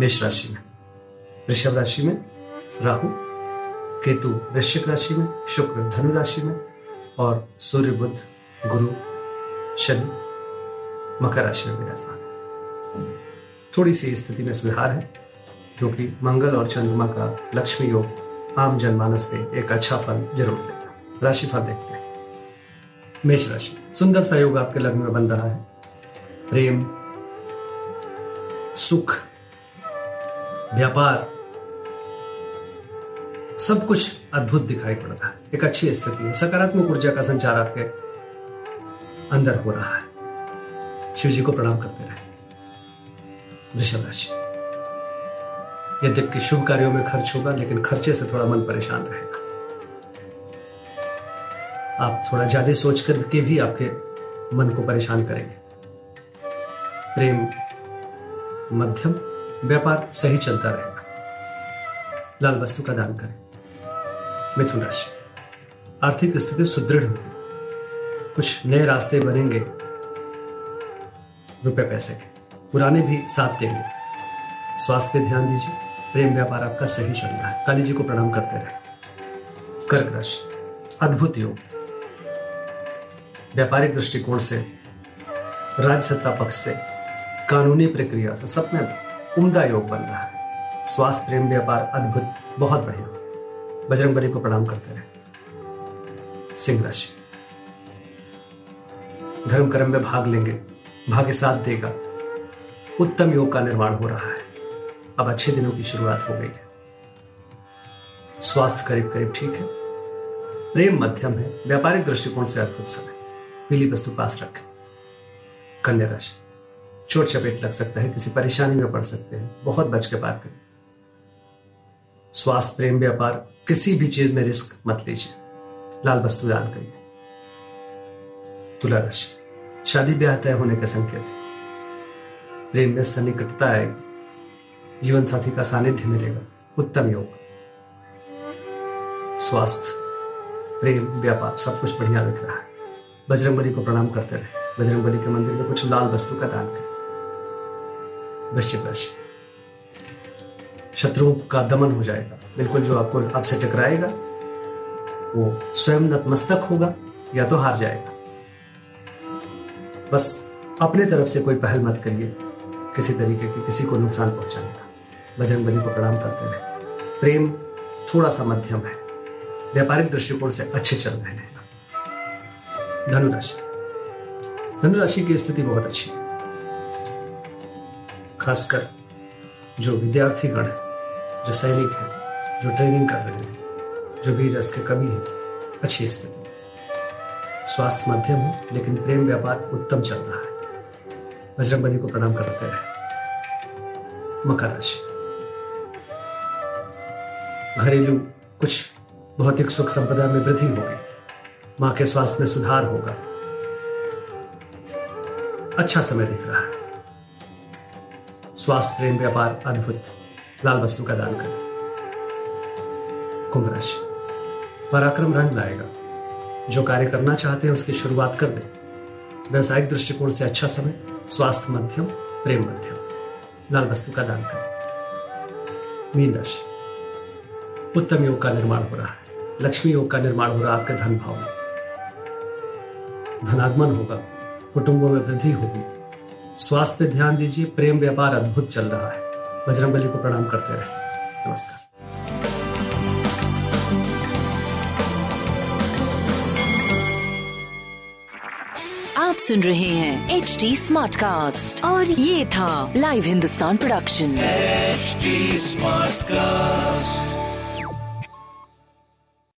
मेष राशि में। वृषभ राशि में राहु, केतु वृश्चिक राशि में, शुक्र धनु राशि में और सूर्य बुद्ध गुरु, शनि मकर राशि में विराजमान थोड़ी सी स्थिति में सुधार है, क्योंकि मंगल और चंद्रमा का लक्ष्मी योग आम जनमानस पे एक अच्छा फल ज़रूर देगा राशि फल देखते हैं। मेष राशि, सुंदर सा योग आपके लग्न में बन रहा है। प्रेम, सुख व्यापार, सब कुछ अद्भुत दिखाई पड़ रहा है। एक अच्छी स्थिति है। सकारात्मक ऊर्जा का संचार आपके अंदर हो रहा है। शिव जी को प्रणाम करते रहे। वृषभ राशि। यद्यपि शुभ कार्यों में खर्च होगा, लेकिन खर्चे से थोड़ा मन परेशान रहेगा। आप थोड़ा ज़्यादा सोच करके भी आपके मन को परेशान करेंगे। प्रेम मध्यम व्यापार सही चलता रहेगा। लाल वस्तु का दान करें। मिथुन राशि। आर्थिक स्थिति सुदृढ़ होगी। कुछ नए रास्ते बनेंगे। रुपए पैसे के। पुराने भी साथ देंगे। स्वास्थ्य पे ध्यान दीजिए। प्रेम व्यापार आपका सही चल रहा है। काली जी को प्रणाम करते रहे। कर्क राशि। अद्भुत योग। व्यापारिक दृष्टिकोण से राज्य सत्ता पक्ष से, कानूनी प्रक्रिया से सब में। उम्दा योग बन रहा है। स्वास्थ्य, प्रेम, व्यापार, अद्भुत, बहुत बढ़िया। बजरंग बली को प्रणाम करते रहे। सिंह राशि। धर्म, कर्म में भाग लेंगे। भाग्य साथ देगा। उत्तम योग का निर्माण हो रहा है। अब अच्छे दिनों की शुरुआत हो गई है। स्वास्थ्य करीब करीब ठीक है। प्रेम मध्यम है। व्यापारिक दृष्टिकोण से अद्भुत समय। पीली वस्तु पास रखें। कन्या राशि। चोट चपेट लग सकता है, किसी परेशानी में पड़ सकते हैं। बहुत बच के बात करें। स्वास्थ्य, प्रेम, व्यापार, किसी भी चीज़ में रिस्क मत लीजिए। लाल वस्तु दान करिए। तुला राशि। शादी ब्याह तय होने के संकेत। प्रेम में सन्निकटता आएगी। जीवन साथी का सानिध्य मिलेगा। उत्तम योग। स्वास्थ्य, प्रेम, व्यापार, सब कुछ बढ़िया दिख रहा है। बजरंगबली को प्रणाम करते रहे। बजरंगबली के मंदिर में कुछ लाल वस्तु का दान करें वृश्चिक राशि शत्रुओं का दमन हो जाएगा। बिल्कुल जो आपको आपसे टकराएगा, वो स्वयं नतमस्तक होगा या तो हार जाएगा। बस अपने तरफ़ से कोई पहल मत करिए, किसी तरीके की किसी को नुकसान पहुँचाने का। बजरंग बली को प्रणाम करते रहे प्रेम थोड़ा सा मध्यम है। व्यापारिक दृष्टिकोण से अच्छे चल रहे हैं। धनुराशि। धनुराशि की स्थिति बहुत अच्छी है। खासकर जो विद्यार्थी गण है जो सैनिक है, जो ट्रेनिंग कर रहे हैं, जो वीर रस के कवि है, अच्छी स्थिति स्वास्थ्य मध्यम है, लेकिन प्रेम व्यापार उत्तम चल रहा है। बजरंग को प्रणाम करते रहे। मकर राशि। घरेलू कुछ भौतिक सुख संपदा में वृद्धि होगी माँ के स्वास्थ्य में सुधार होगा। अच्छा समय दिख रहा है। स्वास्थ्य प्रेम व्यापार अद्भुत लाल वस्तु का दान करें। कुंभ राशि। पराक्रम रंग लाएगा। जो कार्य करना चाहते हैं उसकी शुरुआत कर दें। व्यवसायिक दृष्टिकोण से अच्छा समय, स्वास्थ्य मध्यम, प्रेम मध्यम। लाल वस्तु का दान करें। मीन राशि। उत्तम योग का निर्माण हो रहा है। लक्ष्मी योग का निर्माण हो रहा है आपके धन भाव में। धनागमन होगा। कुटुंबों में वृद्धि होगी। स्वास्थ्य पे ध्यान दीजिए प्रेम व्यापार अद्भुत चल रहा है। बजरंगबली को प्रणाम करते रहे। नमस्कार। आप सुन रहे हैं एच डी स्मार्ट कास्ट और ये था live Hindustan production smart Smartcast.